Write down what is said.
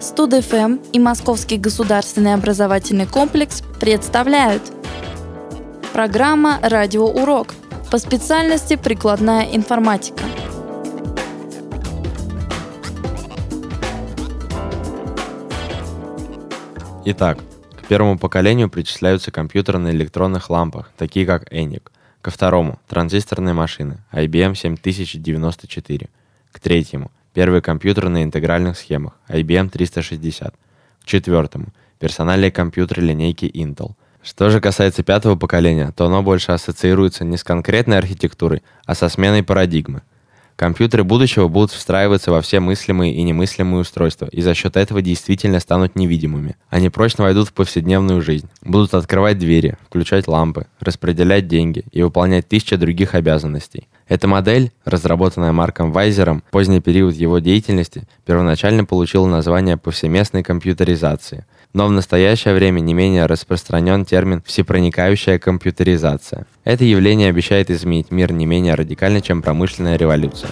Студ-ФМ и Московский государственный образовательный комплекс представляют Программа «Радиоурок» по специальности «Прикладная информатика». Итак, к первому поколению причисляются компьютеры на электронных лампах, такие как ENIAC. Ко второму – транзисторные машины, IBM 7094. К третьему – первые компьютеры на интегральных схемах, IBM 360. К четвертому – персональные компьютеры линейки Intel. Что же касается пятого поколения, то оно больше ассоциируется не с конкретной архитектурой, а со сменой парадигмы – Компьютеры будущего будут встраиваться во все мыслимые и немыслимые устройства, и за счет этого действительно станут невидимыми. Они прочно войдут в повседневную жизнь, будут открывать двери, включать лампы, распределять деньги и выполнять тысячи других обязанностей. Эта модель, разработанная Марком Вайзером в поздний период его деятельности, первоначально получила название повсеместной компьютеризации. Но в настоящее время не менее распространен термин «всепроникающая компьютеризация». Это явление обещает изменить мир не менее радикально, чем промышленная революция.